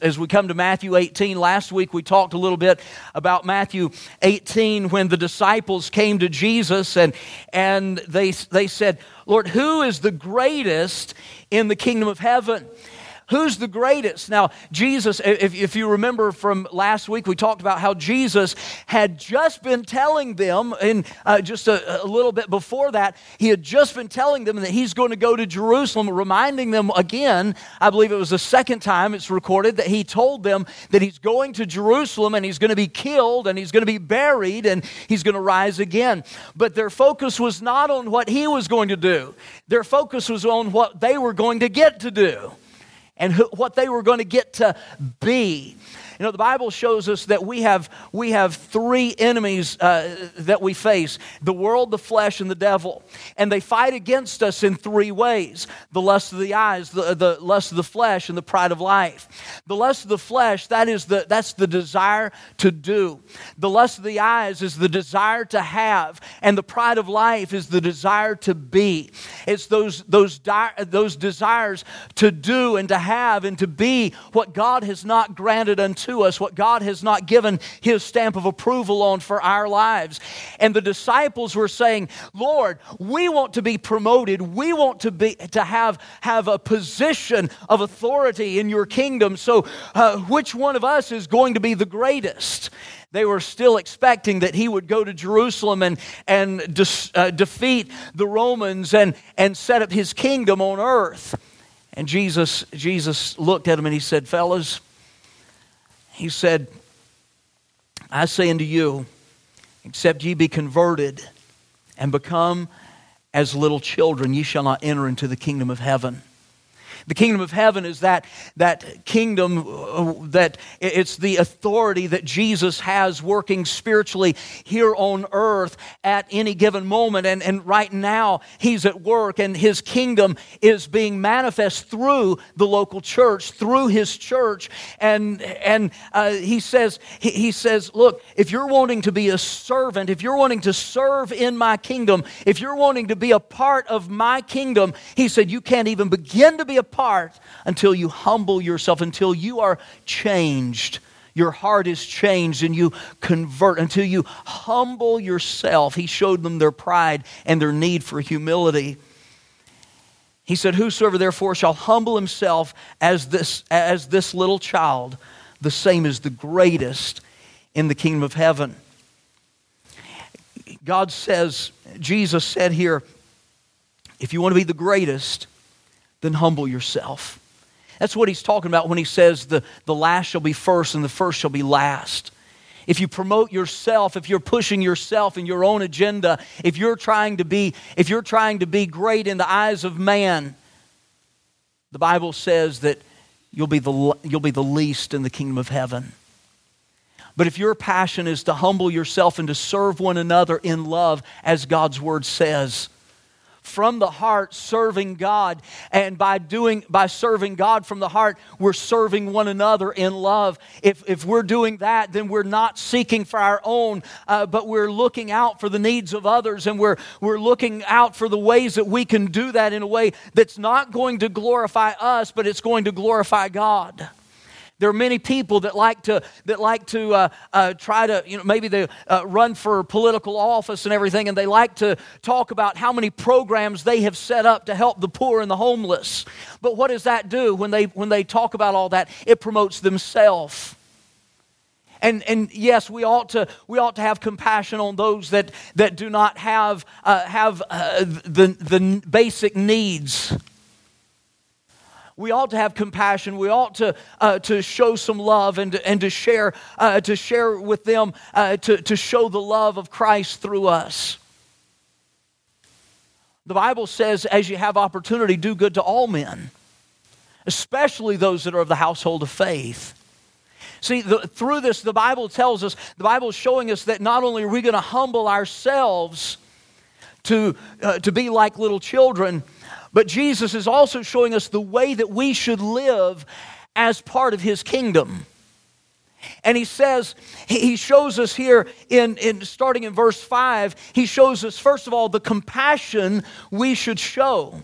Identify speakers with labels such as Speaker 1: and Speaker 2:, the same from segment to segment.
Speaker 1: as we come to Matthew 18, last week we talked a little bit about Matthew 18 when the disciples came to Jesus and, and they, they said, Lord, who is the greatest in the kingdom of heaven? Who's the greatest? Now, Jesus, if, if you remember from last week, we talked about how Jesus had just been telling them, and uh, just a, a, little bit before that, he had just been telling them that he's going to go to Jerusalem, reminding them again, I believe it was the second time it's recorded, that he told them that he's going to Jerusalem and he's going to be killed and he's going to be buried and he's going to rise again. But their focus was not on what he was going to do, their focus was on what they were going to get to do and who, what they were going to get to be. You know, the Bible shows us that we have, we have three enemies uh, that we face the world, the flesh, and the devil. And they fight against us in three ways the lust of the eyes, the, the lust of the flesh, and the pride of life. The lust of the flesh, that is the, that's the desire to do. The lust of the eyes is the desire to have. And the pride of life is the desire to be. It's those, those, di- those desires to do and to have and to be what God has not granted unto to us what God has not given His stamp of approval on for our lives. And the disciples were saying, Lord, we want to be promoted. We want to, be, to have, have a position of authority in your kingdom. So, uh, which one of us is going to be the greatest? They were still expecting that he would go to Jerusalem and, and uh, defeat the Romans and, and set up his kingdom on earth. And Jesus, Jesus looked at him and he said, Fellas, he said, I say unto you, except ye be converted and become as little children, ye shall not enter into the kingdom of heaven. The kingdom of heaven is that, that kingdom uh, that it's the authority that Jesus has working spiritually here on earth at any given moment. And, and right now, he's at work, and his kingdom is being manifest through the local church, through his church. And, and uh, he, says, he, he says, Look, if you're wanting to be a servant, if you're wanting to serve in my kingdom, if you're wanting to be a part of my kingdom, he said, You can't even begin to be a part until you humble yourself, until you are changed. Your heart is changed and you convert until you humble yourself. He showed them their pride and their need for humility. He said, Whosoever therefore shall humble himself as this, as this little child, the same is the greatest in the kingdom of heaven. God says, Jesus said here, if you want to be the greatest, then humble yourself. That's what he's talking about when he says the, the last shall be first and the first shall be last. If you promote yourself, if you're pushing yourself in your own agenda, if you're trying to be, if you're trying to be great in the eyes of man, the Bible says that you'll be the, you'll be the least in the kingdom of heaven. But if your passion is to humble yourself and to serve one another in love, as God's word says, from the heart serving God. And by doing by serving God from the heart, we're serving one another in love. If, if we're doing that, then we're not seeking for our own, uh, but we're looking out for the needs of others and we're, we're looking out for the ways that we can do that in a way that's not going to glorify us, but it's going to glorify God. There are many people that like to, that like to uh, uh, try to, you know, maybe they uh, run for political office and everything, and they like to talk about how many programs they have set up to help the poor and the homeless. But what does that do when they, when they talk about all that? It promotes themselves. And, and yes, we ought, to, we ought to have compassion on those that, that do not have, uh, have uh, the, the basic needs we ought to have compassion. We ought to, uh, to show some love and, and to, share, uh, to share with them, uh, to, to show the love of Christ through us. The Bible says, as you have opportunity, do good to all men, especially those that are of the household of faith. See, the, through this, the Bible tells us, the Bible is showing us that not only are we going to humble ourselves to, uh, to be like little children, but Jesus is also showing us the way that we should live as part of his kingdom. And he says, he shows us here in, in starting in verse 5, he shows us, first of all, the compassion we should show.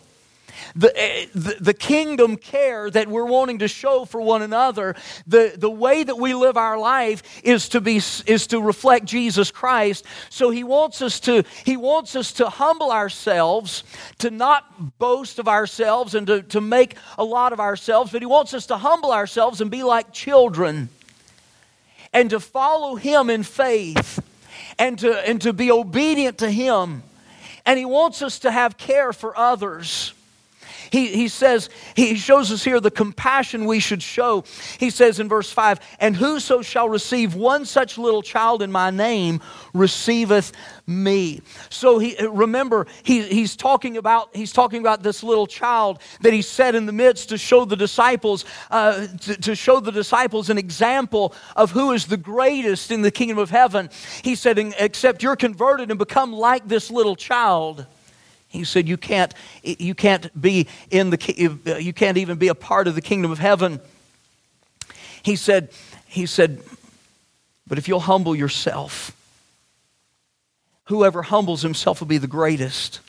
Speaker 1: The, eh, the, the, kingdom care that we're wanting to show for one another, the, the way that we live our life is to, be, is to reflect Jesus Christ. So he wants, us to, he wants us to humble ourselves, to not boast of ourselves and to, to make a lot of ourselves, but he wants us to humble ourselves and be like children and to follow him in faith and to, and to be obedient to him. And he wants us to have care for others. He, he says, he shows us here the compassion we should show. He says in verse 5, And whoso shall receive one such little child in my name receiveth me. So he, remember, he, he's, talking about, he's talking about this little child that he set in the midst to show the disciples, uh, to, to show the disciples an example of who is the greatest in the kingdom of heaven. He said, Except you're converted and become like this little child. He said, you can't, you can't be in the, uh, you can't even be a part of the kingdom of heaven. He said, he said, but if you'll humble yourself, whoever humbles himself will be the greatest.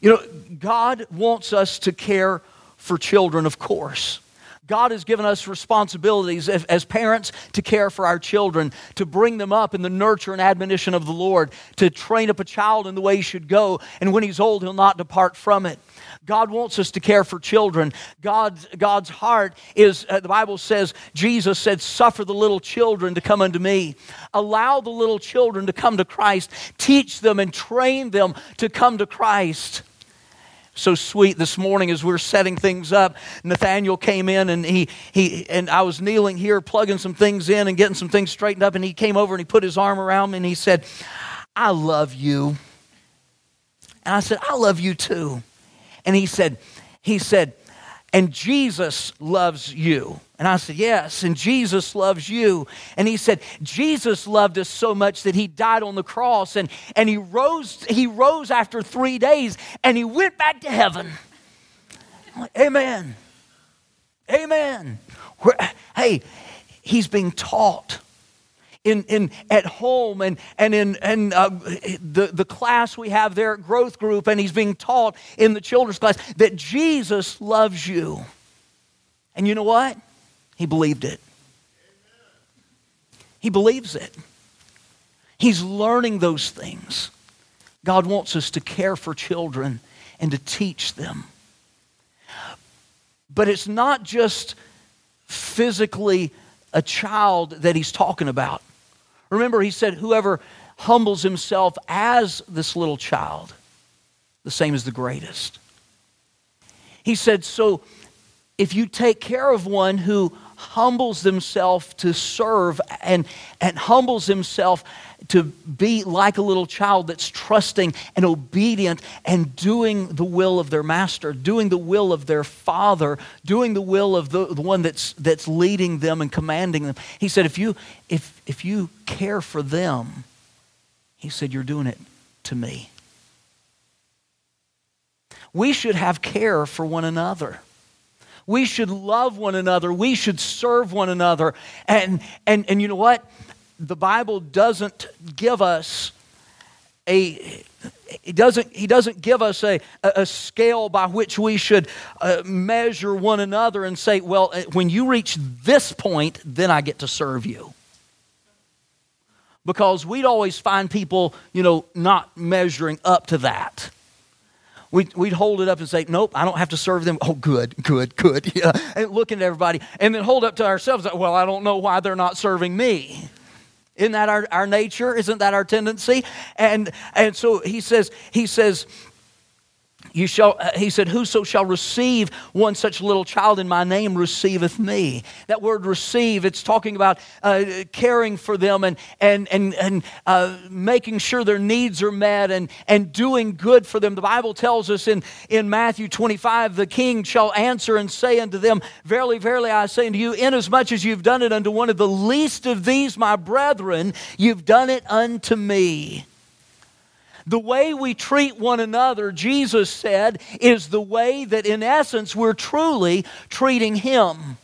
Speaker 1: You know, God wants us to care for children, of course. God has given us responsibilities as, parents to care for our children, to bring them up in the nurture and admonition of the Lord, to train up a child in the way he should go, and when he's old, he'll not depart from it. God wants us to care for children. God's, God's heart is, uh, the Bible says, Jesus said, Suffer the little children to come unto me. Allow the little children to come to Christ. Teach them and train them to come to Christ so sweet this morning as we were setting things up. Nathaniel came in and he, he and I was kneeling here plugging some things in and getting some things straightened up and he came over and he put his arm around me and he said, "I love you." And I said, "I love you too." And he said he said, "And Jesus loves you." And I said, Yes, and Jesus loves you. And he said, Jesus loved us so much that he died on the cross and, and he rose, he rose after three days and he went back to heaven. Like, Amen. Amen. hey, he's being taught. In, in, at home and, and in and, uh, the, the class we have there at growth group and he's being taught in the children's class that jesus loves you and you know what he believed it. He believes it. He's learning those things. God wants us to care for children and to teach them. But it's not just physically a child that he's talking about. Remember, he said, Whoever humbles himself as this little child, the same as the greatest. He said, So if you take care of one who humbles himself to serve and, and humbles himself to be like a little child that's trusting and obedient and doing the will of their master, doing the will of their father, doing the will of the, the one that's, that's leading them and commanding them. He said, if you, if, if you care for them, he said, you're doing it to me. We should have care for one another. We should love one another. We should serve one another. And, and, and you know what? The Bible doesn't give us a he doesn't, he doesn't give us a, a scale by which we should uh, measure one another and say, well, uh, when you reach this point, then I get to serve you. Because we'd always find people, you know, not measuring up to that we'd, we'd hold it up and say, Nope, I don't have to serve them. Oh, good, good, good. Yeah. And looking at everybody. And then hold up to ourselves, Well, I don't know why they're not serving me. Isn't that our, our nature? Isn't that our tendency? And, and so he says, he says, you shall uh, he said whoso shall receive one such little child in my name receiveth me. That word receive it's talking about uh, caring for them and and and, and uh, making sure their needs are met and and doing good for them. The bible tells us in in matthew 25 the king shall answer and say unto them verily verily i say unto you inasmuch as you've done it unto one of the least of these my brethren you've done it unto me the way we treat one another, Jesus said, is the way that in essence we're truly treating Him.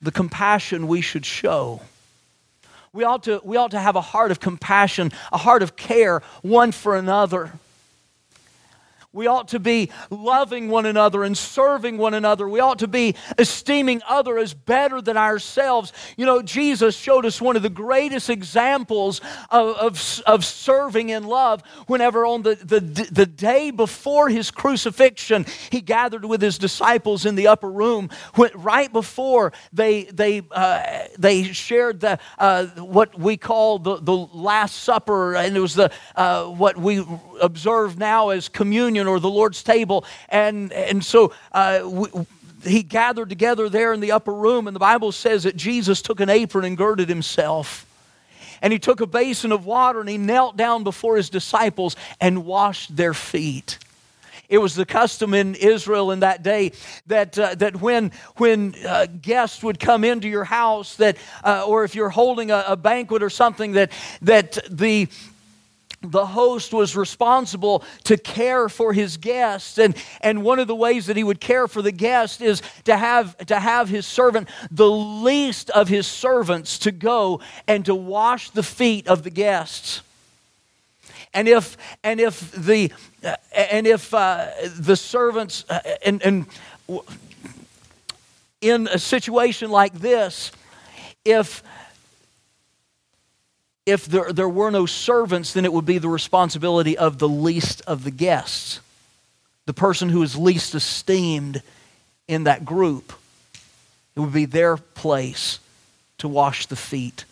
Speaker 1: The compassion we should show. We ought, to, we ought to have a heart of compassion, a heart of care, one for another. We ought to be loving one another and serving one another. We ought to be esteeming other as better than ourselves. You know, Jesus showed us one of the greatest examples of, of, of serving in love whenever on the, the, the day before his crucifixion, he gathered with his disciples in the upper room. When, right before they, they, uh, they shared the, uh, what we call the, the Last Supper, and it was the, uh, what we observe now as communion communion or the Lord's table. And, and so uh, we, he gathered together there in the upper room, and the Bible says that Jesus took an apron and girded himself. And he took a basin of water and he knelt down before his disciples and washed their feet. It was the custom in Israel in that day that, uh, that when, when uh, guests would come into your house, that, uh, or if you're holding a, a banquet or something, that, that the, the host was responsible to care for his guests. And, and one of the ways that he would care for the guest is to have, to have his servant the least of his servants to go and to wash the feet of the guests. And if and if the uh, and if uh, the servants uh, and, and in a situation like this if if there, there were no servants, then it would be the responsibility of the least of the guests, the person who is least esteemed in that group. It would be their place to wash the feet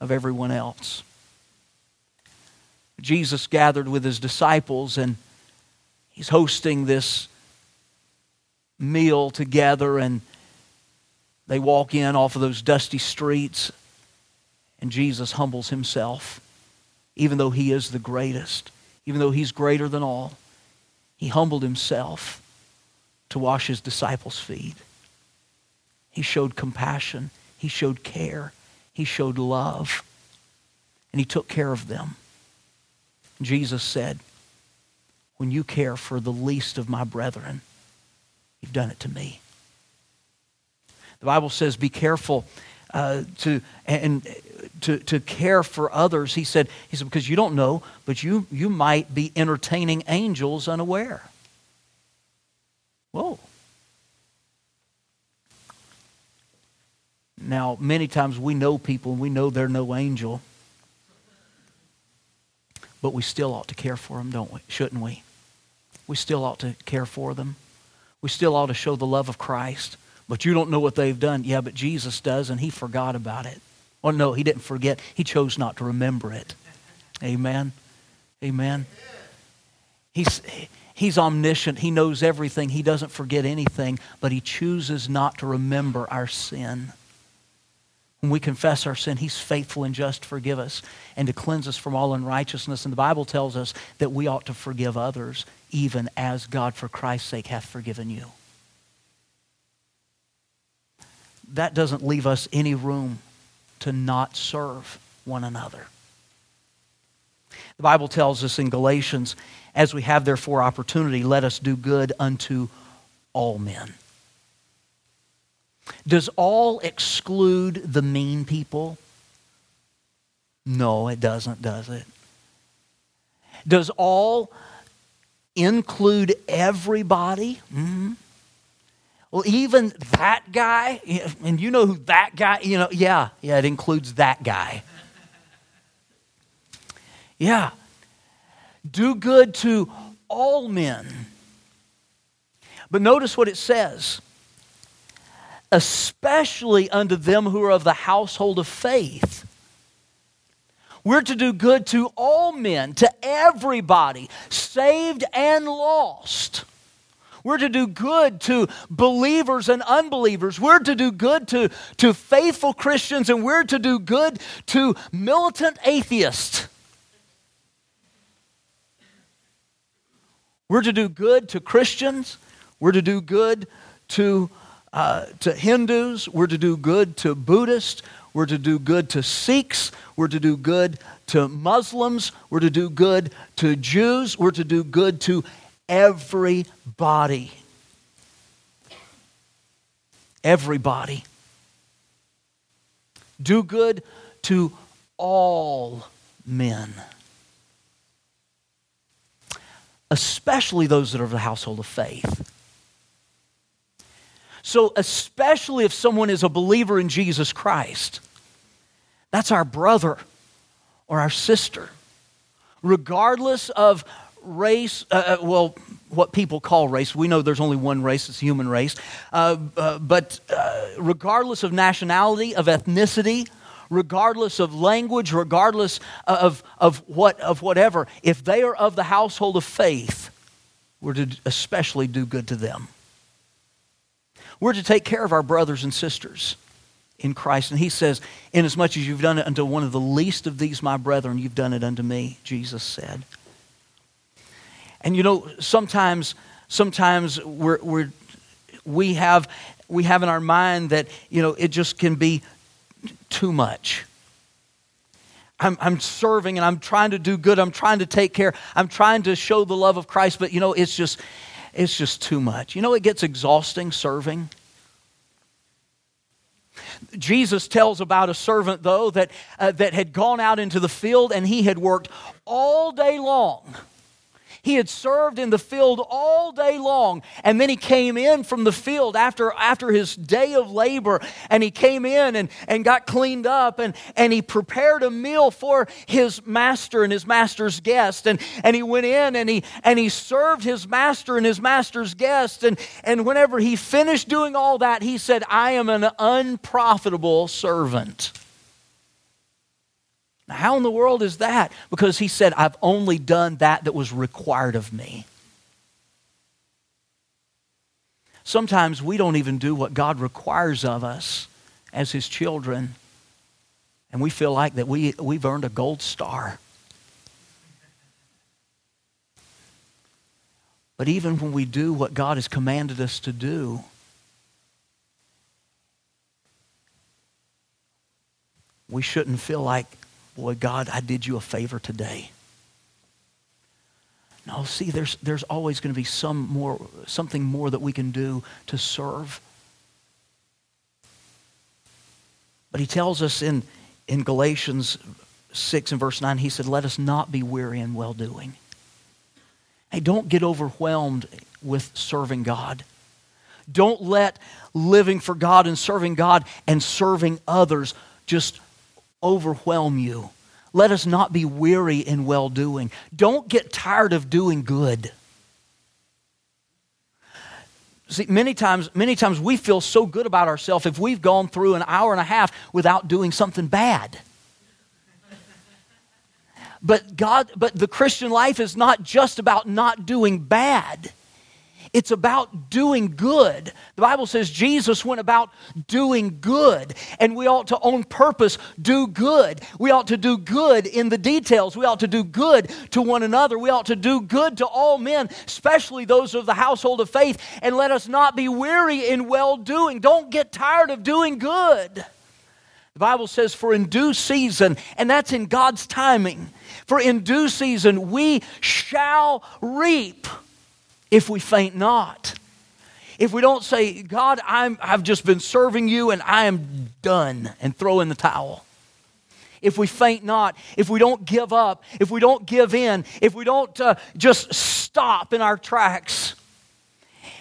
Speaker 1: of everyone else. Jesus gathered with his disciples and he's hosting this meal together and they walk in off of those dusty streets and Jesus humbles himself, even though he is the greatest, even though he's greater than all. He humbled himself to wash his disciples' feet. He showed compassion, he showed care, he showed love, and he took care of them. Jesus said, When you care for the least of my brethren, you've done it to me. The Bible says, Be careful uh, to, and to, to care for others. He said, he said, because you don't know, but you, you might be entertaining angels unaware. Whoa. Now, many times we know people and we know they're no angel, but we still ought to care for them, don't we? Shouldn't we? We still ought to care for them. We still ought to show the love of Christ. But you don't know what they've done. Yeah, but Jesus does, and he forgot about it. Well, no, he didn't forget. He chose not to remember it. Amen. Amen. He's, he's omniscient. He knows everything. He doesn't forget anything, but he chooses not to remember our sin. When we confess our sin, he's faithful and just to forgive us and to cleanse us from all unrighteousness. And the Bible tells us that we ought to forgive others, even as God, for Christ's sake, hath forgiven you that doesn't leave us any room to not serve one another. The Bible tells us in Galatians, as we have therefore opportunity, let us do good unto all men. Does all exclude the mean people? No, it doesn't, does it? Does all include everybody? Mm-hmm. Well, even that guy, and you know who that guy, you know, yeah, yeah, it includes that guy. Yeah. Do good to all men. But notice what it says especially unto them who are of the household of faith. We're to do good to all men, to everybody, saved and lost. We're to do good to believers and unbelievers. We're to do good to, to faithful Christians, and we're to do good to militant atheists. We're to do good to Christians. We're to do good to, uh, to Hindus. We're to do good to Buddhists. We're to do good to Sikhs. We're to do good to Muslims. We're to do good to Jews. We're to do good to everybody. Everybody. Do good to all men. especially those that are of the household of faith. So, especially if someone is a believer in Jesus Christ, that's our brother or our sister, regardless of race, uh, uh, well, what people call race. We know there's only one race, it's the human race. Uh, uh, but uh, regardless of nationality, of ethnicity, regardless of language, regardless of, of, what, of whatever, if they are of the household of faith, we're to especially do good to them. We're to take care of our brothers and sisters in Christ. And he says, Inasmuch as you've done it unto one of the least of these, my brethren, you've done it unto me, Jesus said. And you know, sometimes, sometimes we're, we're, we, have, we have in our mind that, you know, it just can be too much. I'm, I'm serving and I'm trying to do good. I'm trying to take care. I'm trying to show the love of Christ, but you know, it's just, it's just too much. You know, it gets exhausting serving. Jesus tells about a servant, though, that, uh, that had gone out into the field and he had worked all day long he had served in the field all day long. And then he came in from the field after, after his day of labor and he came in and, and got cleaned up and, and he prepared a meal for his master and his master's guest. And, and he went in and he, and he served his master and his master's guest. And, and whenever he finished doing all that, he said, I am an unprofitable servant. How in the world is that? Because he said, I've only done that that was required of me. Sometimes we don't even do what God requires of us as his children, and we feel like that we, we've earned a gold star. But even when we do what God has commanded us to do, we shouldn't feel like boy, God, I did you a favor today. No, see, there's, there's always going to be some more, something more that we can do to serve. But he tells us in, in Galatians 6 and verse 9, he said, Let us not be weary in well doing. Hey, don't get overwhelmed with serving God. Don't let living for God and serving God and serving others just overwhelm you. Let us not be weary in well doing. Don't get tired of doing good. See, many times, many times we feel so good about ourselves if we've gone through an hour and a half without doing something bad. But God, but the Christian life is not just about not doing bad. It's about doing good. The Bible says Jesus went about doing good, and we ought to, on purpose, do good. We ought to do good in the details. We ought to do good to one another. We ought to do good to all men, especially those of the household of faith, and let us not be weary in well doing. Don't get tired of doing good. The Bible says, for in due season, and that's in God's timing, for in due season we shall reap if we faint not. If we don't say, God, I'm, I've just been serving you and I am done, and throw in the towel. If we faint not, if we don't give up, if we don't give in, if we don't uh, just stop in our tracks,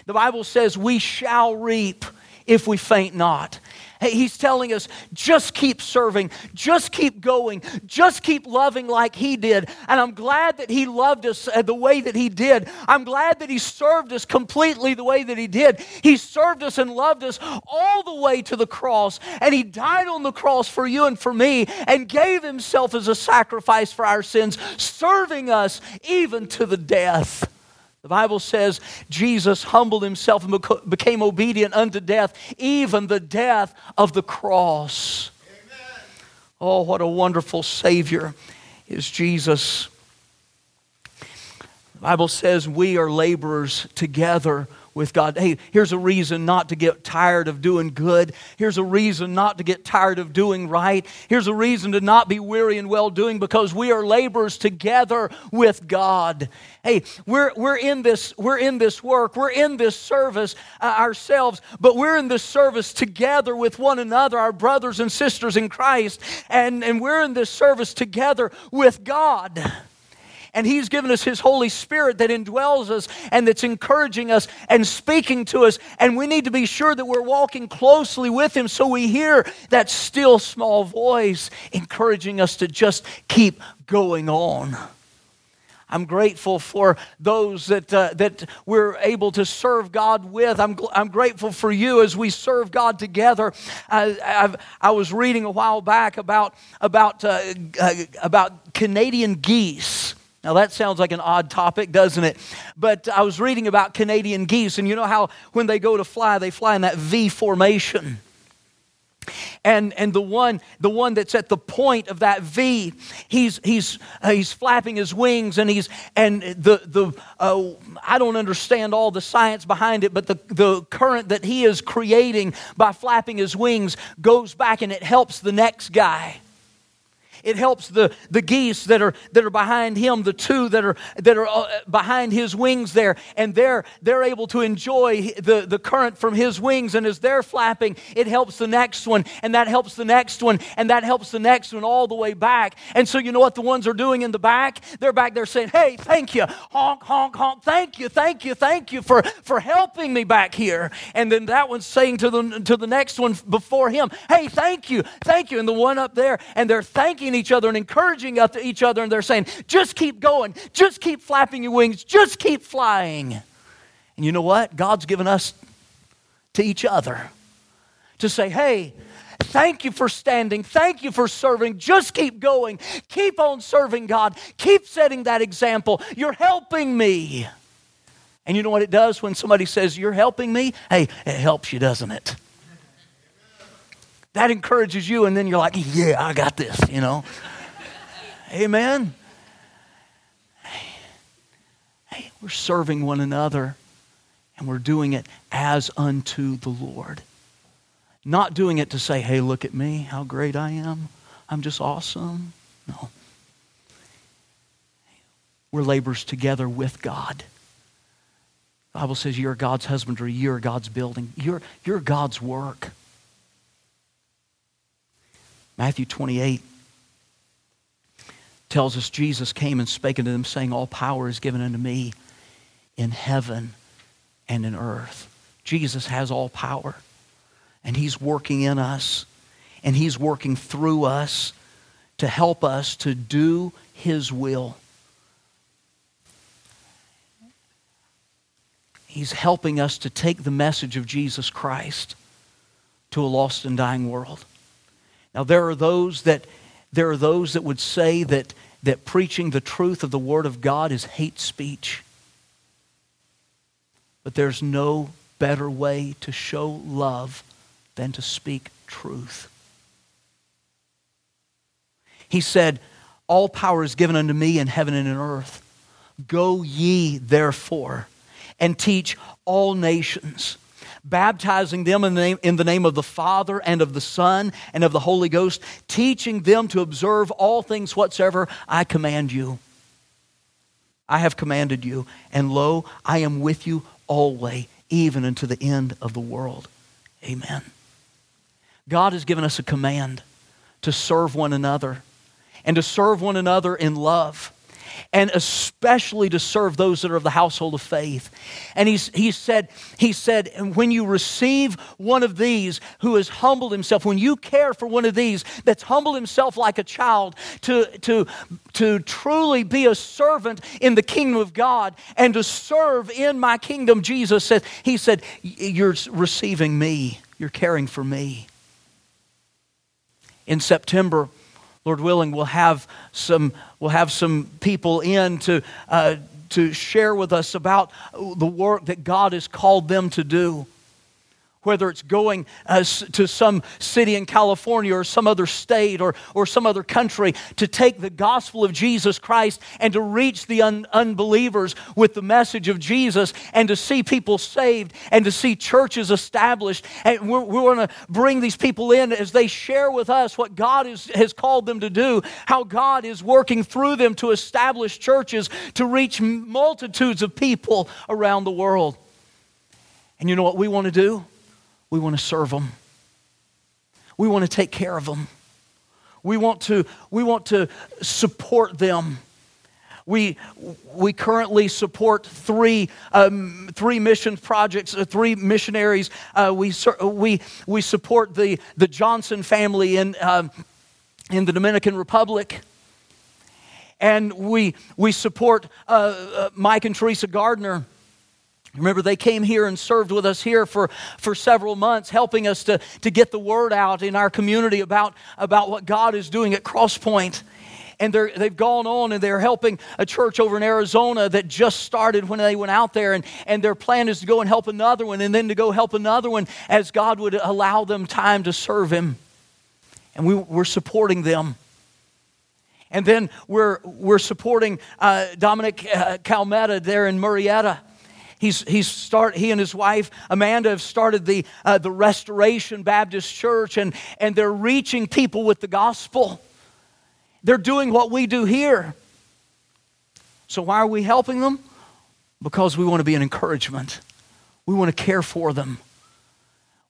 Speaker 1: the Bible says we shall reap if we faint not. He's telling us just keep serving, just keep going, just keep loving like He did. And I'm glad that He loved us uh, the way that He did. I'm glad that He served us completely the way that He did. He served us and loved us all the way to the cross. And He died on the cross for you and for me and gave Himself as a sacrifice for our sins, serving us even to the death. The Bible says Jesus humbled himself and became obedient unto death, even the death of the cross. Amen. Oh, what a wonderful Savior is Jesus. The Bible says we are laborers together with God. Hey, here's a reason not to get tired of doing good. Here's a reason not to get tired of doing right. Here's a reason to not be weary in well doing because we are laborers together with God. Hey, we're, we're, in, this, we're in this work, we're in this service uh, ourselves, but we're in this service together with one another, our brothers and sisters in Christ, and, and we're in this service together with God. And He's given us His Holy Spirit that indwells us and that's encouraging us and speaking to us. And we need to be sure that we're walking closely with Him so we hear that still small voice encouraging us to just keep going on. I'm grateful for those that, uh, that we're able to serve God with. I'm, I'm grateful for you as we serve God together. I, I was reading a while back about, about, uh, uh, about Canadian geese. Now, that sounds like an odd topic, doesn't it? But I was reading about Canadian geese, and you know how when they go to fly, they fly in that V formation and and the one the one that's at the point of that V he's he's he's flapping his wings and he's and the the uh, I don't understand all the science behind it but the the current that he is creating by flapping his wings goes back and it helps the next guy it helps the, the geese that are, that are behind him, the two that are, that are uh, behind his wings there, and they're, they're able to enjoy the, the current from his wings. And as they're flapping, it helps the next one, and that helps the next one, and that helps the next one all the way back. And so, you know what the ones are doing in the back? They're back there saying, Hey, thank you, honk, honk, honk, thank you, thank you, thank you for, for helping me back here. And then that one's saying to the, to the next one before him, Hey, thank you, thank you. And the one up there, and they're thanking each other and encouraging each other, and they're saying, just keep going, just keep flapping your wings, just keep flying. And you know what? God's given us to each other to say, hey, Thank you for standing. Thank you for serving. Just keep going. Keep on serving God. Keep setting that example. You're helping me. And you know what it does when somebody says, You're helping me? Hey, it helps you, doesn't it? That encourages you, and then you're like, yeah, I got this, you know. Amen. Hey, we're serving one another, and we're doing it as unto the Lord. Not doing it to say, hey, look at me, how great I am. I'm just awesome. No. We're laborers together with God. The Bible says you're God's husbandry, you're God's building, you're, you're God's work. Matthew 28 tells us Jesus came and spake unto them, saying, All power is given unto me in heaven and in earth. Jesus has all power, and He's working in us, and He's working through us to help us to do His will. He's helping us to take the message of Jesus Christ to a lost and dying world. Now there are those that there are those that would say that, that preaching the truth of the Word of God is hate speech. But there's no better way to show love than to speak truth. He said, All power is given unto me in heaven and in earth. Go ye therefore and teach all nations baptizing them in the, name, in the name of the Father and of the Son and of the Holy Ghost, teaching them to observe all things whatsoever I command you. I have commanded you, and lo, I am with you always, even unto the end of the world. Amen. God has given us a command to serve one another and to serve one another in love and especially to serve those that are of the household of faith. And he's, he said, he said, when you receive one of these who has humbled himself, when you care for one of these that's humbled himself like a child to, to, to truly be a servant in the kingdom of God and to serve in my kingdom, Jesus said, he said, you're receiving me. You're caring for me. In September, Lord willing, we'll have some, we'll have some people in to, uh, to share with us about the work that God has called them to do whether it's going uh, to some city in California or some other state or, or some other country, to take the gospel of Jesus Christ and to reach the un- unbelievers with the message of Jesus and to see people saved and to see churches established. And we're, we want to bring these people in as they share with us what God is, has called them to do, how God is working through them to establish churches to reach multitudes of people around the world. And you know what we want to do? We want to serve them. We want to take care of them. We want to, we want to support them. We, we currently support three, um, three mission projects, uh, three missionaries. Uh, we, we, we support the, the Johnson family in, um, in the Dominican Republic. And we, we support uh, uh Mike and Teresa Gardner. Remember, they came here and served with us here for, for several months, helping us to, to get the word out in our community about, about what God is doing at Crosspoint and they have gone on and they're helping a church over in Arizona that just started when they went out there. And, and their plan is to go and help another one and then to go help another one as God would allow them time to serve Him. And we, we're supporting them. And then we're, we're supporting uh, Dominic uh, Calmetta there in Murrieta. He's, he's start, he and his wife, Amanda, have started the, uh, the Restoration Baptist Church, and, and they're reaching people with the gospel. They're doing what we do here. So, why are we helping them? Because we want to be an encouragement. We want to care for them.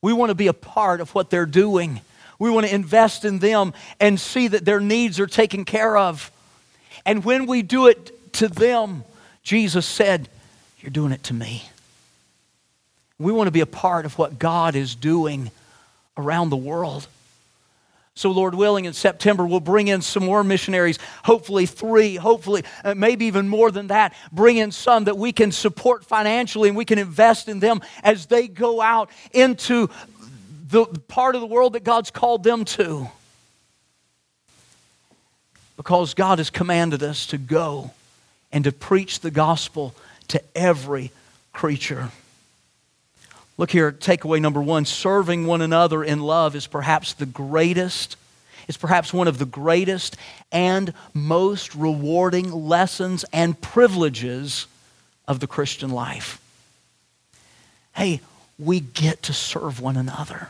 Speaker 1: We want to be a part of what they're doing. We want to invest in them and see that their needs are taken care of. And when we do it to them, Jesus said, You're doing it to me. We want to be a part of what God is doing around the world. So, Lord willing, in September, we'll bring in some more missionaries, hopefully three, hopefully, uh, maybe even more than that. Bring in some that we can support financially and we can invest in them as they go out into the part of the world that God's called them to. Because God has commanded us to go and to preach the gospel to every creature. Look here, takeaway number one serving one another in love is perhaps the greatest, it's perhaps one of the greatest and most rewarding lessons and privileges of the Christian life. Hey, we get to serve one another.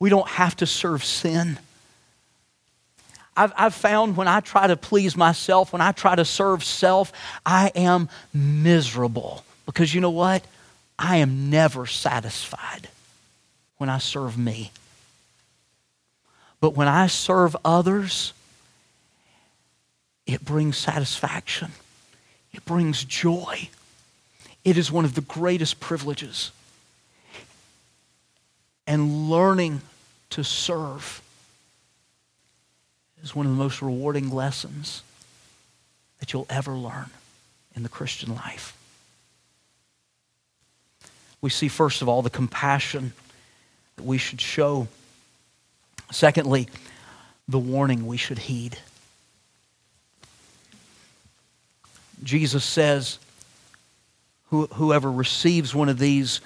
Speaker 1: We don't have to serve sin. I've, I've, found when I try to please myself, when I try to serve self, I am miserable. Because you know what? I am never satisfied when I serve me. But when I serve others, it brings satisfaction, it brings joy. It is one of the greatest privileges. And learning to serve is one of the most rewarding lessons that you'll ever learn in the Christian life we see, first of all, the compassion that we should show. Secondly, the warning we should heed. Jesus says, Whoever receives one of these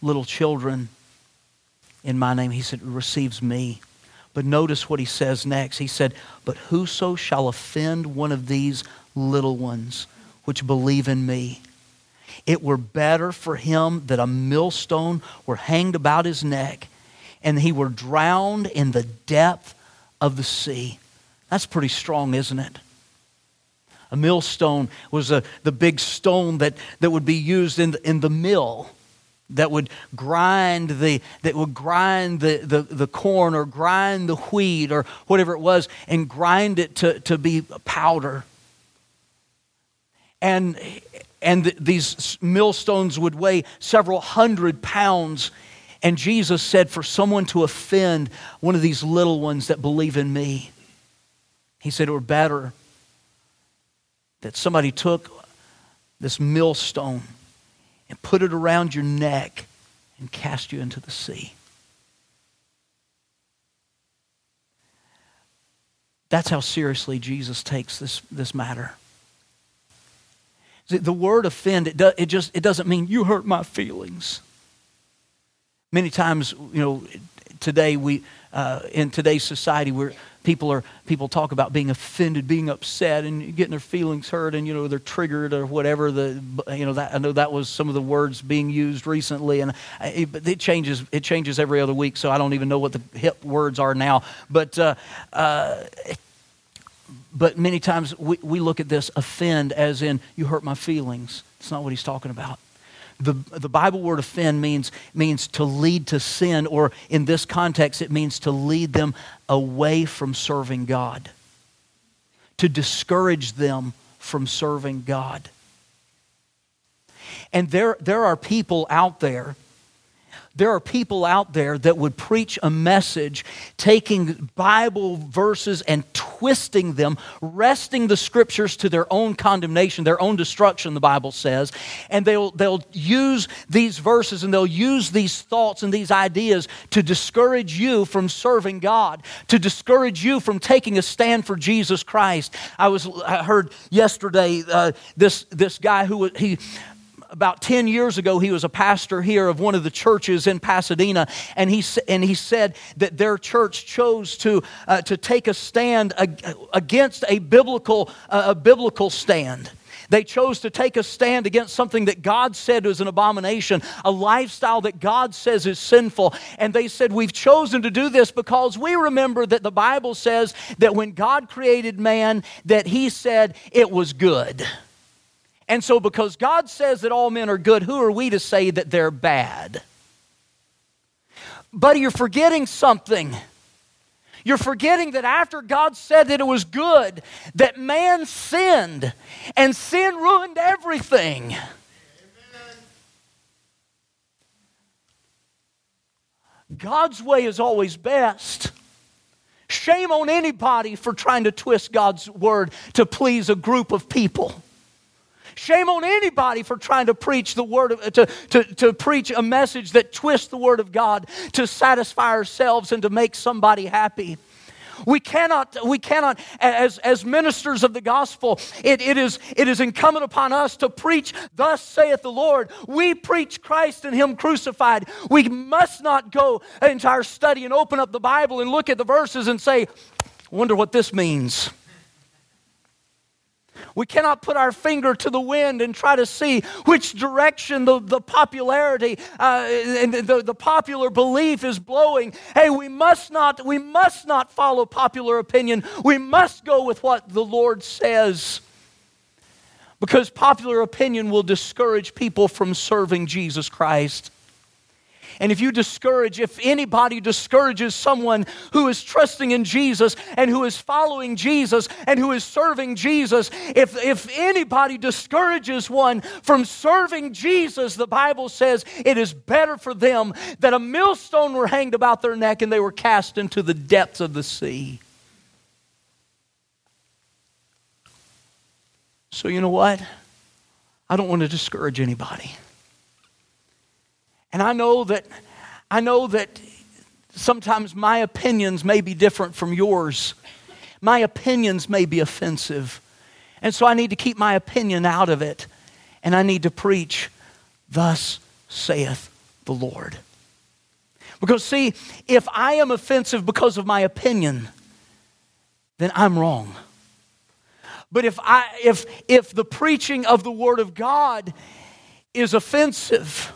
Speaker 1: little children in my name, he said, receives me. But notice what he says next. He said, But whoso shall offend one of these little ones which believe in me, it were better for him that a millstone were hanged about his neck and he were drowned in the depth of the sea. That's pretty strong, isn't it? A millstone was a, the big stone that, that would be used in the, in the mill that would grind the that would grind the, the, the corn or grind the wheat or whatever it was and grind it to, to be powder. And and th- these millstones would weigh several hundred pounds. And Jesus said, For someone to offend one of these little ones that believe in me, he said it were better that somebody took this millstone and put it around your neck and cast you into the sea. That's how seriously Jesus takes this, this matter. The word offend, it, do, it just it doesn't mean you hurt my feelings. Many times, you know, today we uh, in today's society where people are people talk about being offended, being upset, and getting their feelings hurt, and you know they're triggered or whatever. The you know that I know that was some of the words being used recently, and it, it changes it changes every other week, so I don't even know what the hip words are now. But uh, uh, but many times we, we look at this offend as in, you hurt my feelings. It's not what he's talking about. The, the Bible word offend means, means to lead to sin, or in this context, it means to lead them away from serving God. to discourage them from serving God. And there, there are people out there there are people out there that would preach a message taking Bible verses and twisting them, wresting the scriptures to their own condemnation, their own destruction, the Bible says. And they'll, they'll use these verses and they'll use these thoughts and these ideas to discourage you from serving God, to discourage you from taking a stand for Jesus Christ. I was I heard yesterday uh, this, this guy who he about 10 years ago, he was a pastor here of one of the churches in Pasadena, and he, and he said that their church chose to, uh, to take a stand against a biblical, uh, a biblical stand. They chose to take a stand against something that God said was an abomination, a lifestyle that God says is sinful. And they said, We've chosen to do this because we remember that the Bible says that when God created man, that he said it was good. And so, because God says that all men are good, who are we to say that they're bad? But you're forgetting something. You're forgetting that after God said that it was good, that man sinned, and sin ruined everything. Amen. God's way is always best. Shame on anybody for trying to twist God's word to please a group of people. Shame on anybody for trying to preach the word of, to, to, to preach a message that twists the word of God to satisfy ourselves and to make somebody happy. We cannot, we cannot as, as ministers of the gospel, it, it, is, it is incumbent upon us to preach, Thus saith the Lord. We preach Christ and Him crucified. We must not go into our study and open up the Bible and look at the verses and say, wonder what this means. We cannot put our finger to the wind and try to see which direction the, the popularity uh, and the, the popular belief is blowing. Hey, we must not, we must not follow popular opinion. We must go with what the Lord says. Because popular opinion will discourage people from serving Jesus Christ. And if you discourage, if anybody discourages someone who is trusting in Jesus and who is following Jesus and who is serving Jesus, if, if anybody discourages one from serving Jesus, the Bible says it is better for them that a millstone were hanged about their neck and they were cast into the depths of the sea. So, you know what? I don't want to discourage anybody. And I know that I know that sometimes my opinions may be different from yours. My opinions may be offensive. And so I need to keep my opinion out of it. And I need to preach, Thus saith the Lord. Because, see, if I am offensive because of my opinion, then I'm wrong. But if, I, if, if the preaching of the Word of God is offensive,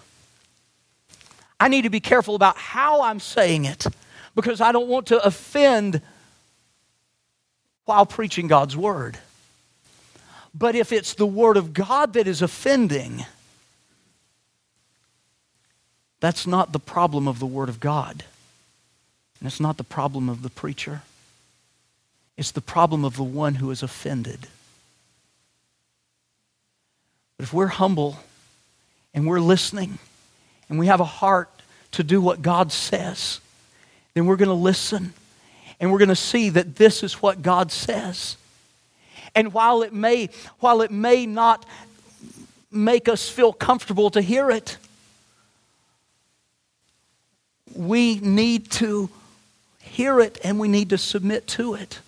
Speaker 1: I need to be careful about how I'm saying it because I don't want to offend while preaching God's word. But if it's the word of God that is offending, that's not the problem of the word of God. And it's not the problem of the preacher. It's the problem of the one who is offended. But if we're humble and we're listening and we have a heart to do what God says, then we're going to listen and we're going to see that this is what God says. And while it may, while it may not make us feel comfortable to hear it, we need to hear it and we need to submit to it.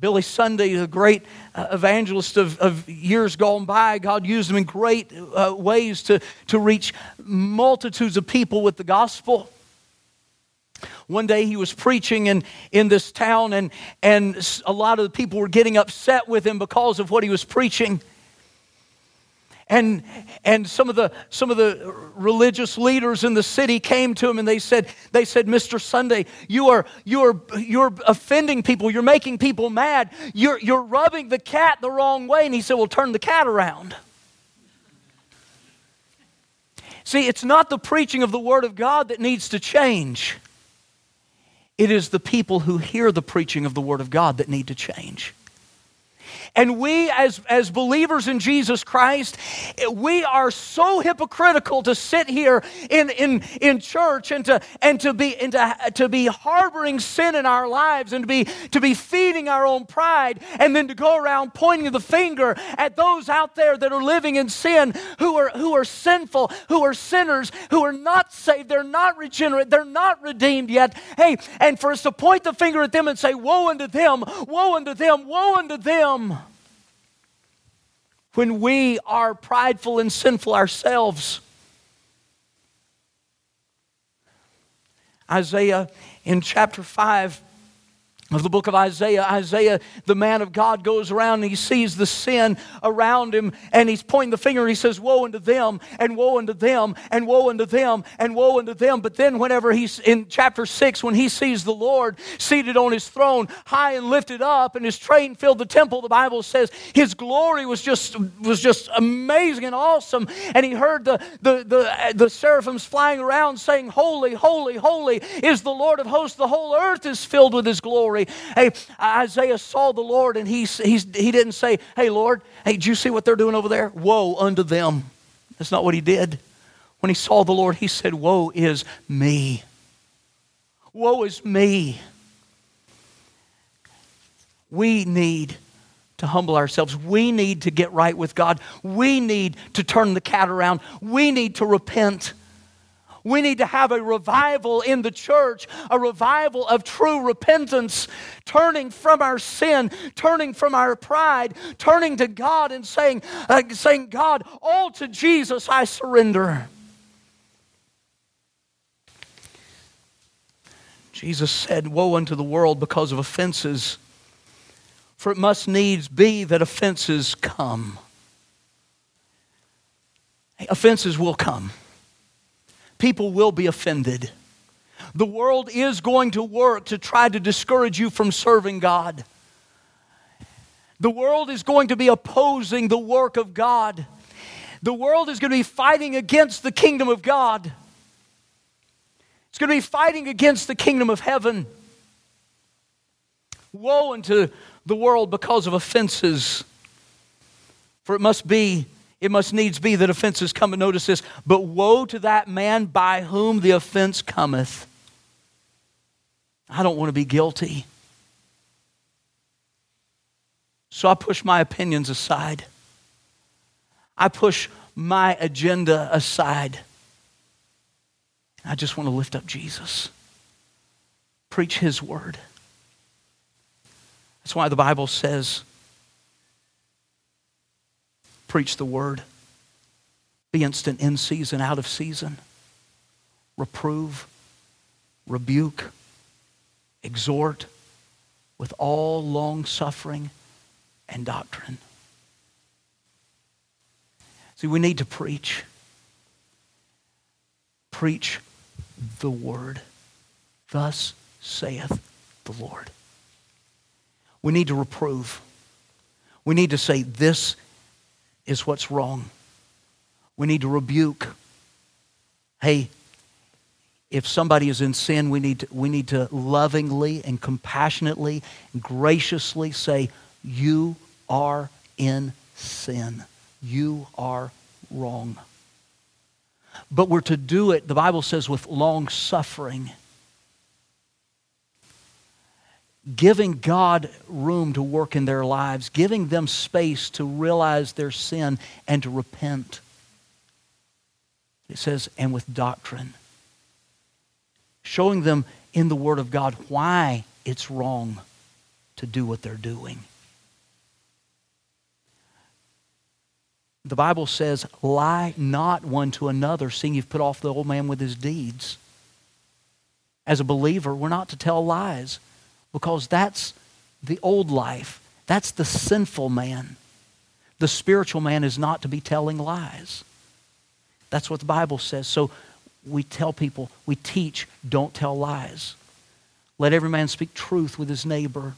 Speaker 1: Billy Sunday, a great uh, evangelist of, of, years gone by, God used him in great uh, ways to, to reach multitudes of people with the gospel. One day he was preaching in, in this town, and, and a lot of the people were getting upset with him because of what he was preaching. And, and some, of the, some of the religious leaders in the city came to him and they said, they said Mr. Sunday, you are, you are, you're offending people. You're making people mad. You're, you're rubbing the cat the wrong way. And he said, Well, turn the cat around. See, it's not the preaching of the Word of God that needs to change. It is the people who hear the preaching of the Word of God that need to change. And we, as, as believers in Jesus Christ, we are so hypocritical to sit here in, in, in church and, to, and, to, be, and to, to be harboring sin in our lives and to be, to be feeding our own pride and then to go around pointing the finger at those out there that are living in sin, who are, who are sinful, who are sinners, who are not saved, they're not regenerate, they're not redeemed yet. Hey, and for us to point the finger at them and say, Woe unto them, woe unto them, woe unto them when we are prideful and sinful ourselves. Isaiah in chapter 5 of the book of Isaiah. Isaiah, the man of God, goes around and he sees the sin around him and he's pointing the finger and he says, Woe unto them, and woe unto them, and woe unto them, and woe unto them. But then, whenever he's in chapter 6, when he sees the Lord seated on his throne, high and lifted up, and his train filled the temple, the Bible says his glory was just, was just amazing and awesome. And he heard the, the, the, the seraphims flying around saying, Holy, holy, holy is the Lord of hosts. The whole earth is filled with his glory glory. Hey, Isaiah saw the Lord and he, he's, he didn't say, Hey, Lord, hey, did you see what they're doing over there? Woe unto them. That's not what he did. When he saw the Lord, he said, Woe is me. Woe is me. We need to humble ourselves. We need to get right with God. We need to turn the cat around. We need to repent. We need to have a revival in the church, a revival of true repentance, turning from our sin, turning from our pride, turning to God and saying, uh, saying God, all to Jesus I surrender. Jesus said, Woe unto the world because of offenses, for it must needs be that offenses come. Offenses will come people will be offended. The world is going to work to try to discourage you from serving God. The world is going to be opposing the work of God. The world is going to be fighting against the kingdom of God. It's going to be fighting against the kingdom of heaven. Woe unto the world because of offenses, for it must be it must needs be that offenses come. And notice this, but woe to that man by whom the offense cometh. I don't want to be guilty. So I push my opinions aside. I push my agenda aside. I just want to lift up Jesus, preach his word. That's why the Bible says Preach the word. Be instant in season, out of season. Reprove, rebuke, exhort with all long suffering and doctrine. See, we need to preach. Preach the word. Thus saith the Lord. We need to reprove. We need to say, This is what's wrong. We need to rebuke. Hey, if somebody is in sin, we need to, we need to lovingly and compassionately and graciously say, You are in sin. You are wrong. But we're to do it, the Bible says, with long suffering giving God room to work in their lives, giving them space to realize their sin and to repent. It says, and with doctrine. Showing them in the Word of God why it's wrong to do what they're doing. The Bible says, lie not one to another, seeing you've put off the old man with his deeds. As a believer, we're not to tell lies because that's the old life. That's the sinful man. The spiritual man is not to be telling lies. That's what the Bible says. So we tell people, we teach, don't tell lies. Let every man speak truth with his neighbor.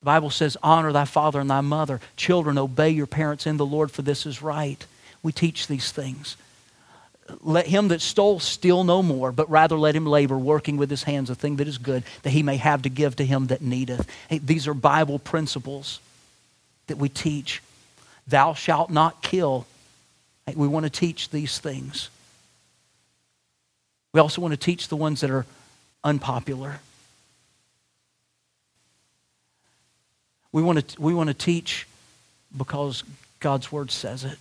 Speaker 1: The Bible says, honor thy father and thy mother. Children, obey your parents in the Lord, for this is right. We teach these things let him that stole steal no more, but rather let him labor, working with his hands a thing that is good, that he may have to give to him that needeth. Hey, these are Bible principles. that we teach. Thou shalt not kill. We want to teach these things. We also want to teach the ones that are unpopular. We want to, we want to teach because God's word says it.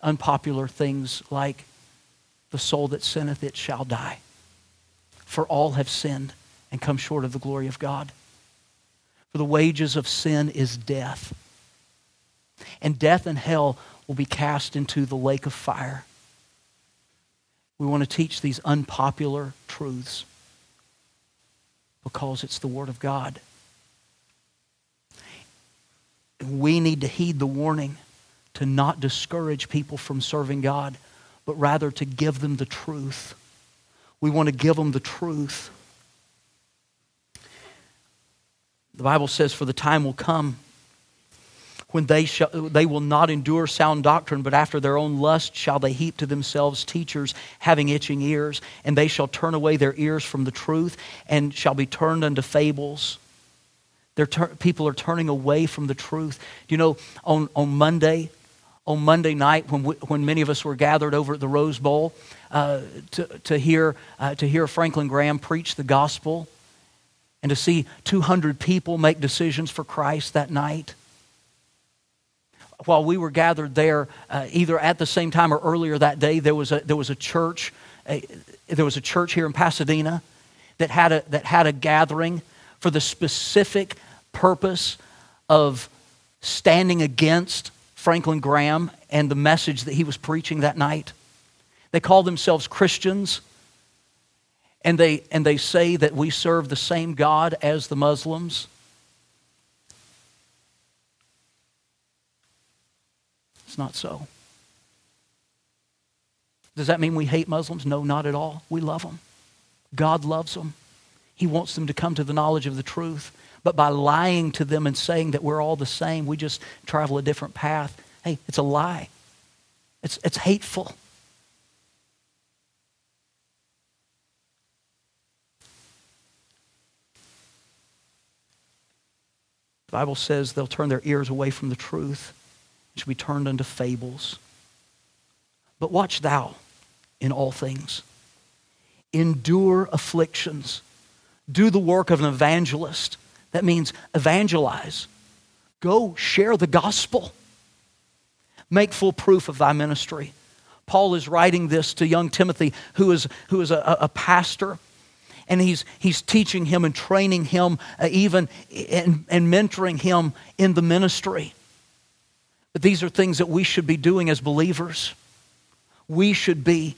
Speaker 1: Unpopular things like the soul that sinneth, it shall die. For all have sinned and come short of the glory of God. For the wages of sin is death. And death and hell will be cast into the lake of fire. We want to teach these unpopular truths because it's the Word of God. We need to heed the warning to not discourage people from serving God, but rather to give them the truth. We want to give them the truth. The Bible says, For the time will come when they, shall, they will not endure sound doctrine, but after their own lust shall they heap to themselves teachers having itching ears, and they shall turn away their ears from the truth and shall be turned unto fables. Tur- people are turning away from the truth. You know, on, on Monday, on Monday night when, we, when many of us were gathered over at the Rose Bowl uh, to, to, hear, uh, to hear Franklin Graham preach the gospel and to see 200 people make decisions for Christ that night while we were gathered there, uh, either at the same time or earlier that day, there was a, there was a church. A, there was a church here in Pasadena that had, a, that had a gathering for the specific purpose of standing against Franklin Graham and the message that he was preaching that night. They call themselves Christians, and they, and they say that we serve the same God as the Muslims. It's not so. Does that mean we hate Muslims? No, not at all. We love them. God loves them. He wants them to come to the knowledge of the truth. But by lying to them and saying that we're all the same, we just travel a different path. Hey, it's a lie. It's, it's hateful. The Bible says they'll turn their ears away from the truth should be turned unto fables. But watch thou in all things. Endure afflictions. Do the work of an evangelist. That means evangelize. Go share the gospel. Make full proof of thy ministry. Paul is writing this to young Timothy, who is, who is a, a pastor, and he's, he's teaching him and training him, uh, even and, and mentoring him in the ministry. But these are things that we should be doing as believers. We should be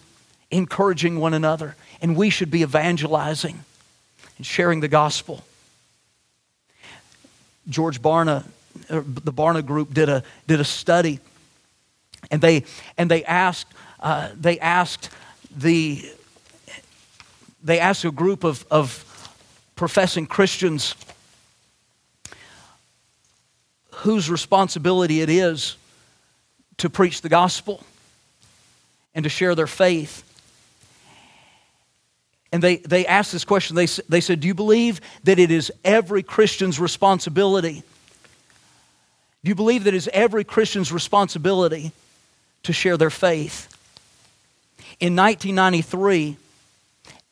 Speaker 1: encouraging one another, and we should be evangelizing and sharing the gospel. George Barna, the Barna Group, did a, did a study, and they, and they asked, uh, they asked the, they asked a group of, of professing Christians whose responsibility it is to preach the gospel and to share their faith. And they, they asked this question. They, they said, Do you believe that it is every Christian's responsibility? Do you believe that it is every Christian's responsibility to share their faith? In 1993,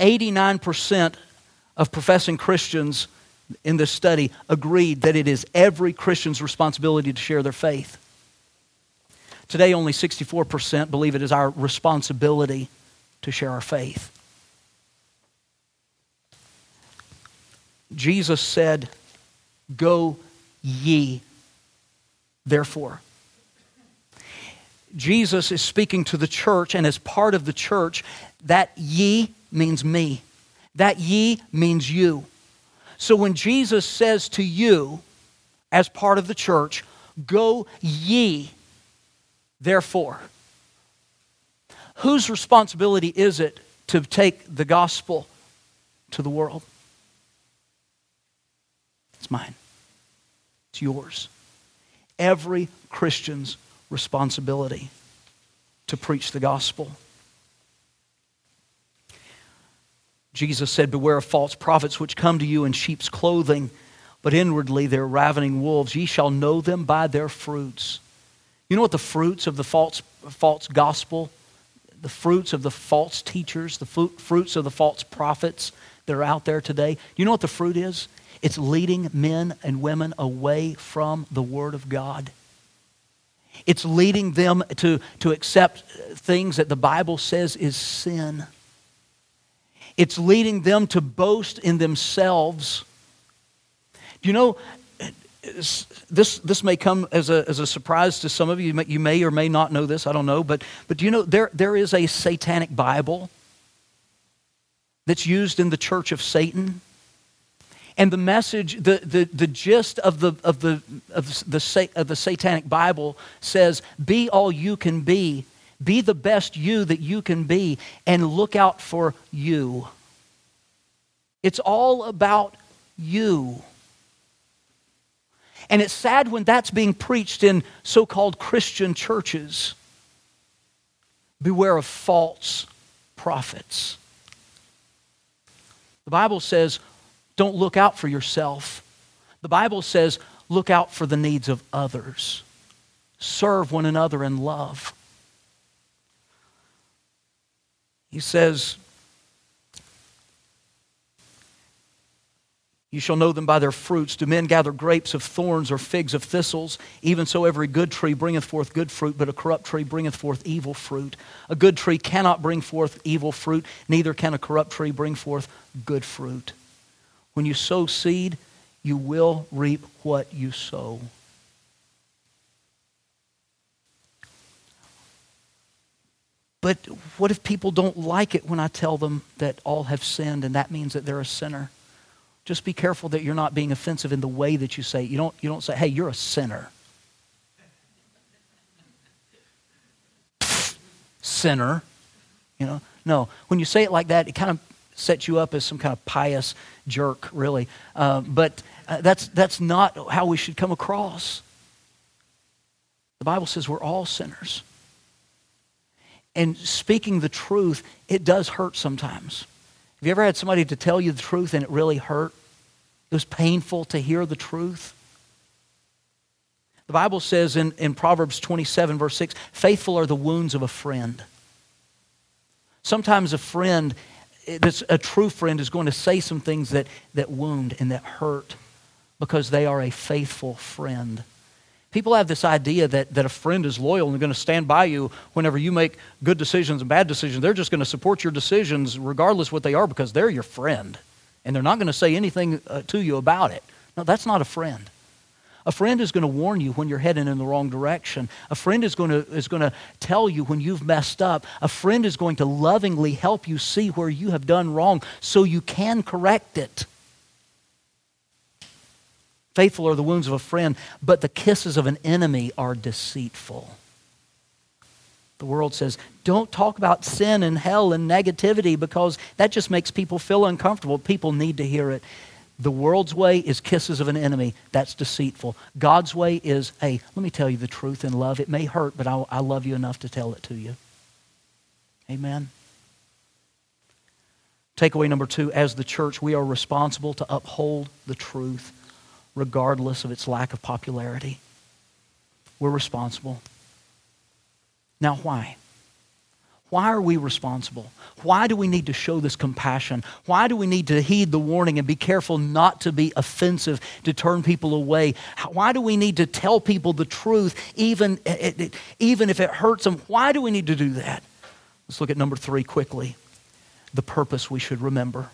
Speaker 1: 89% of professing Christians in this study agreed that it is every Christian's responsibility to share their faith. Today, only 64% believe it is our responsibility to share our faith. Jesus said, Go ye, therefore. Jesus is speaking to the church, and as part of the church, that ye means me. That ye means you. So when Jesus says to you, as part of the church, go ye, therefore, whose responsibility is it to take the gospel to the world? It's mine. It's yours. Every Christian's responsibility to preach the gospel. Jesus said, Beware of false prophets which come to you in sheep's clothing, but inwardly they're ravening wolves. Ye shall know them by their fruits. You know what the fruits of the false, false gospel, the fruits of the false teachers, the fruits of the false prophets that are out there today? You know what the fruit is? It's leading men and women away from the Word of God. It's leading them to, to accept things that the Bible says is sin. It's leading them to boast in themselves. Do you know, this, this may come as a, as a surprise to some of you. You may, you may or may not know this, I don't know. But, but do you know there, there is a satanic Bible that's used in the church of Satan? And the message, the, the, the gist of the, of, the, of, the, of the satanic Bible says, Be all you can be. Be the best you that you can be, and look out for you. It's all about you. And it's sad when that's being preached in so called Christian churches. Beware of false prophets. The Bible says, don't look out for yourself. The Bible says, look out for the needs of others. Serve one another in love. He says, You shall know them by their fruits. Do men gather grapes of thorns or figs of thistles? Even so, every good tree bringeth forth good fruit, but a corrupt tree bringeth forth evil fruit. A good tree cannot bring forth evil fruit, neither can a corrupt tree bring forth good fruit. When you sow seed, you will reap what you sow. But what if people don't like it when I tell them that all have sinned and that means that they're a sinner? Just be careful that you're not being offensive in the way that you say. You don't, you don't say, hey, you're a sinner. sinner. You know? No. When you say it like that, it kind of sets you up as some kind of pious jerk, really. Uh, but uh, that's, that's not how we should come across. The Bible says we're all sinners. And speaking the truth, it does hurt sometimes. Have you ever had somebody to tell you the truth and it really hurt? It was painful to hear the truth. The Bible says in, in Proverbs 27, verse 6, faithful are the wounds of a friend. Sometimes a friend that's a true friend is going to say some things that, that wound and that hurt because they are a faithful friend. People have this idea that, that a friend is loyal and they're going to stand by you whenever you make good decisions and bad decisions. They're just going to support your decisions regardless what they are because they're your friend. And they're not going to say anything uh, to you about it. No, that's not a friend. A friend is going to warn you when you're heading in the wrong direction. A friend is going, to, is going to tell you when you've messed up. A friend is going to lovingly help you see where you have done wrong so you can correct it. Faithful are the wounds of a friend, but the kisses of an enemy are deceitful. The world says, don't talk about sin and hell and negativity because that just makes people feel uncomfortable. People need to hear it. The world's way is kisses of an enemy. That's deceitful. God's way is, hey, let me tell you the truth in love. It may hurt, but I, I love you enough to tell it to you. Amen. Takeaway number two as the church, we are responsible to uphold the truth regardless of its lack of popularity. We're responsible. Now, why? Why are we responsible? Why do we need to show this compassion? Why do we need to heed the warning and be careful not to be offensive to turn people away? Why do we need to tell people the truth even, eh, eh, eh, even if it hurts them? Why do we need to do that? Let's look at number three quickly the purpose we should remember.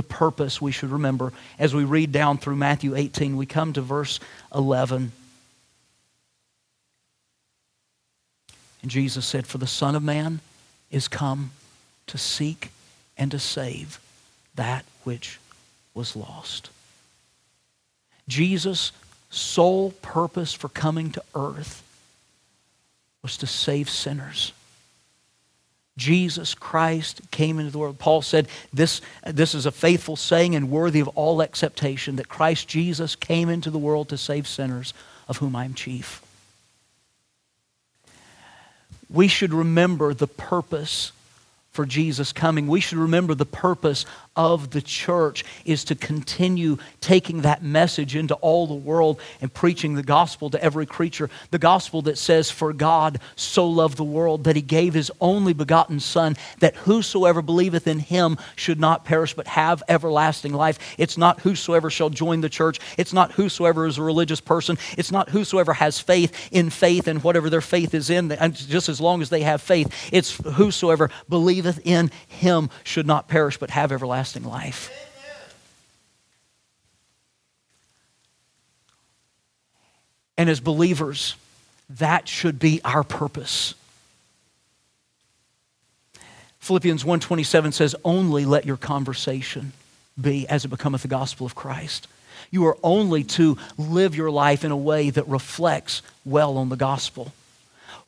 Speaker 1: The purpose we should remember. As we read down through Matthew 18, we come to verse 11. And Jesus said, For the Son of Man is come to seek and to save that which was lost. Jesus' sole purpose for coming to earth was to save sinners. Jesus Christ came into the world. Paul said, this, this is a faithful saying and worthy of all acceptation that Christ Jesus came into the world to save sinners, of whom I am chief we should remember the purpose for Jesus coming. We should remember the purpose of the church is to continue taking that message into all the world and preaching the gospel to every creature. The gospel that says, For God so loved the world that he gave his only begotten Son, that whosoever believeth in him should not perish but have everlasting life. It's not whosoever shall join the church. It's not whosoever is a religious person. It's not whosoever has faith in faith and whatever their faith is in, and just as long as they have faith. It's whosoever believeth in him should not perish but have everlasting life. And as believers, that should be our purpose. Philippians 1:27 says only let your conversation be as it becometh the gospel of Christ. You are only to live your life in a way that reflects well on the gospel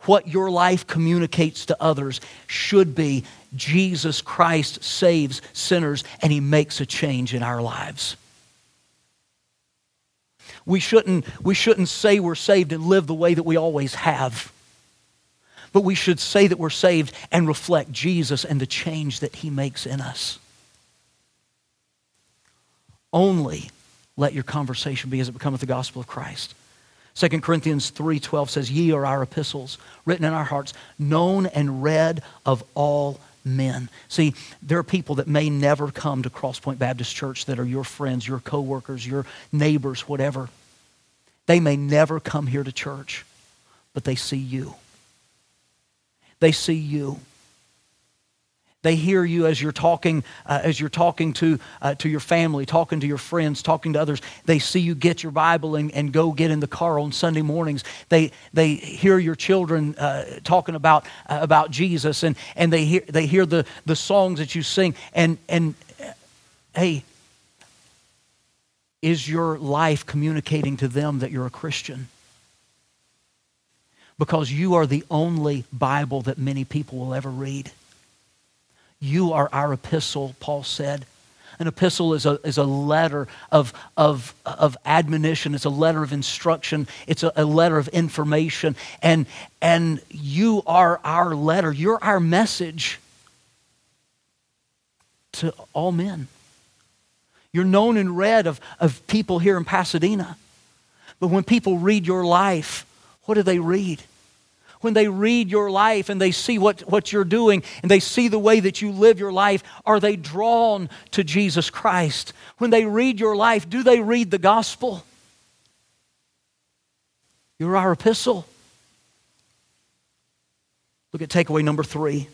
Speaker 1: what your life communicates to others should be Jesus Christ saves sinners and he makes a change in our lives. We shouldn't, we shouldn't say we're saved and live the way that we always have. But we should say that we're saved and reflect Jesus and the change that he makes in us. Only let your conversation be as it becometh the gospel of Christ. 2 Corinthians 3:12 says, "Ye are our epistles, written in our hearts, known and read of all men." See, there are people that may never come to Crosspoint Baptist Church that are your friends, your coworkers, your neighbors, whatever. They may never come here to church, but they see you. They see you. They hear you as you're talking, uh, as you're talking to, uh, to your family, talking to your friends, talking to others. They see you get your Bible and, and go get in the car on Sunday mornings. They, they hear your children uh, talking about, uh, about Jesus and, and they hear, they hear the, the songs that you sing. And, and hey, is your life communicating to them that you're a Christian? Because you are the only Bible that many people will ever read. You are our epistle, Paul said. An epistle is a, is a letter of, of, of admonition, it's a letter of instruction, it's a, a letter of information. And, and you are our letter, you're our message to all men. You're known and read of, of people here in Pasadena. But when people read your life, what do they read? When they read your life and they see what, what you're doing and they see the way that you live your life, are they drawn to Jesus Christ? When they read your life, do they read the gospel? You're our epistle. Look at takeaway number three.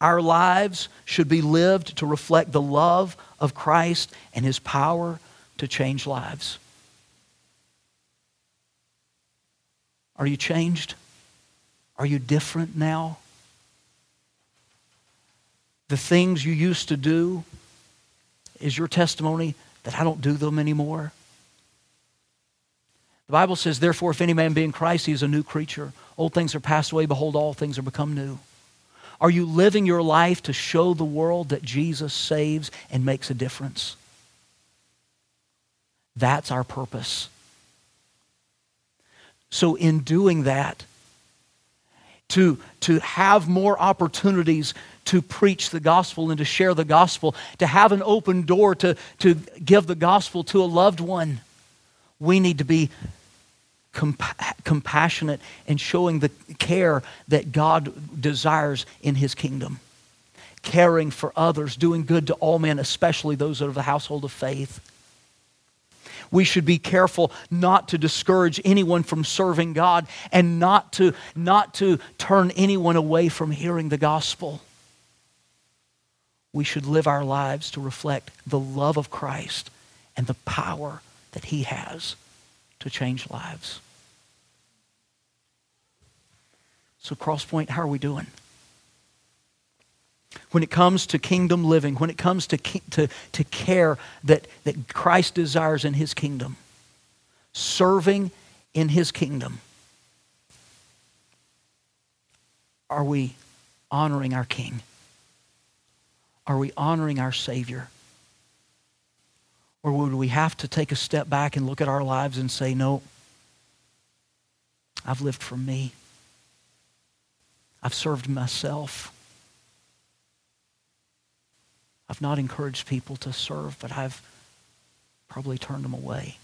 Speaker 1: Our lives should be lived to reflect the love of Christ and his power to change lives. Are you changed? Are you different now? The things you used to do, is your testimony that I don't do them anymore? The Bible says, Therefore, if any man be in Christ, he is a new creature. Old things are passed away, behold, all things are become new. Are you living your life to show the world that Jesus saves and makes a difference? That's our purpose. So, in doing that, to, to have more opportunities to preach the gospel and to share the gospel, to have an open door to, to give the gospel to a loved one. We need to be compa- compassionate and showing the care that God desires in his kingdom. Caring for others, doing good to all men, especially those that are the household of faith we should be careful not to discourage anyone from serving God and not to, not to turn anyone away from hearing the gospel. We should live our lives to reflect the love of Christ and the power that he has to change lives. So, Crosspoint, how are we doing? When it comes to kingdom living, when it comes to, to, to care that, that Christ desires in his kingdom, serving in his kingdom, are we honoring our King? Are we honoring our Savior? Or would we have to take a step back and look at our lives and say, no, I've lived for me. I've served myself. I've not encouraged people to serve, but I've probably turned them away.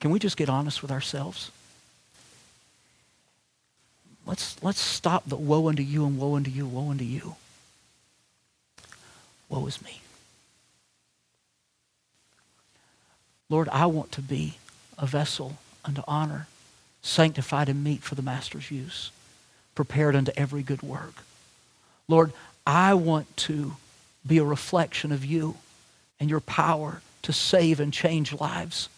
Speaker 1: Can we just get honest with ourselves? Let's, let's stop the woe unto you and woe unto you, woe unto you. Woe is me. Lord, I want to be a vessel unto honor, sanctified and meet for the Master's use, prepared unto every good work. Lord, I want to be a reflection of you and your power to save and change lives.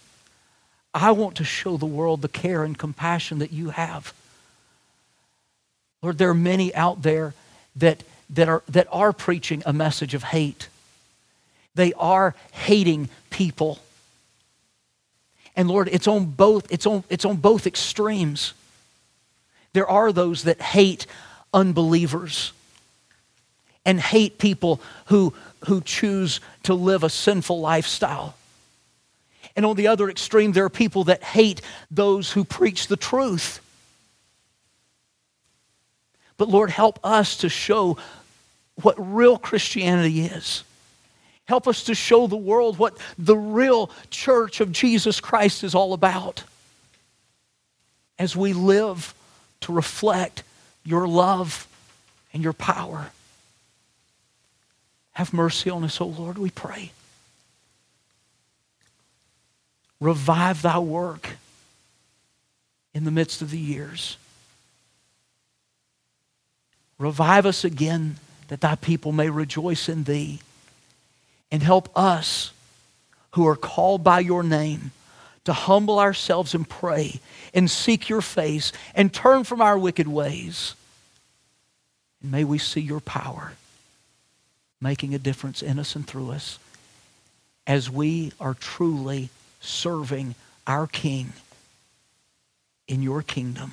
Speaker 1: I want to show the world the care and compassion that you have. Lord, there are many out there that, that, are, that are preaching a message of hate. They are hating people. And Lord, it's on both, it's on, it's on both extremes. There are those that hate unbelievers and hate people who, who choose to live a sinful lifestyle. And on the other extreme, there are people that hate those who preach the truth. But Lord, help us to show what real Christianity is. Help us to show the world what the real church of Jesus Christ is all about as we live to reflect your love and your power. Have mercy on us, O Lord, we pray. Revive thy work in the midst of the years. Revive us again that thy people may rejoice in thee. And help us who are called by your name to humble ourselves and pray and seek your face and turn from our wicked ways. And may we see your power making a difference in us and through us as we are truly serving our King in your kingdom,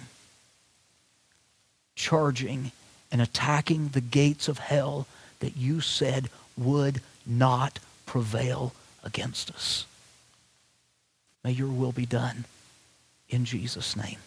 Speaker 1: charging and attacking the gates of hell that you said would not prevail against us. May your will be done in Jesus' name.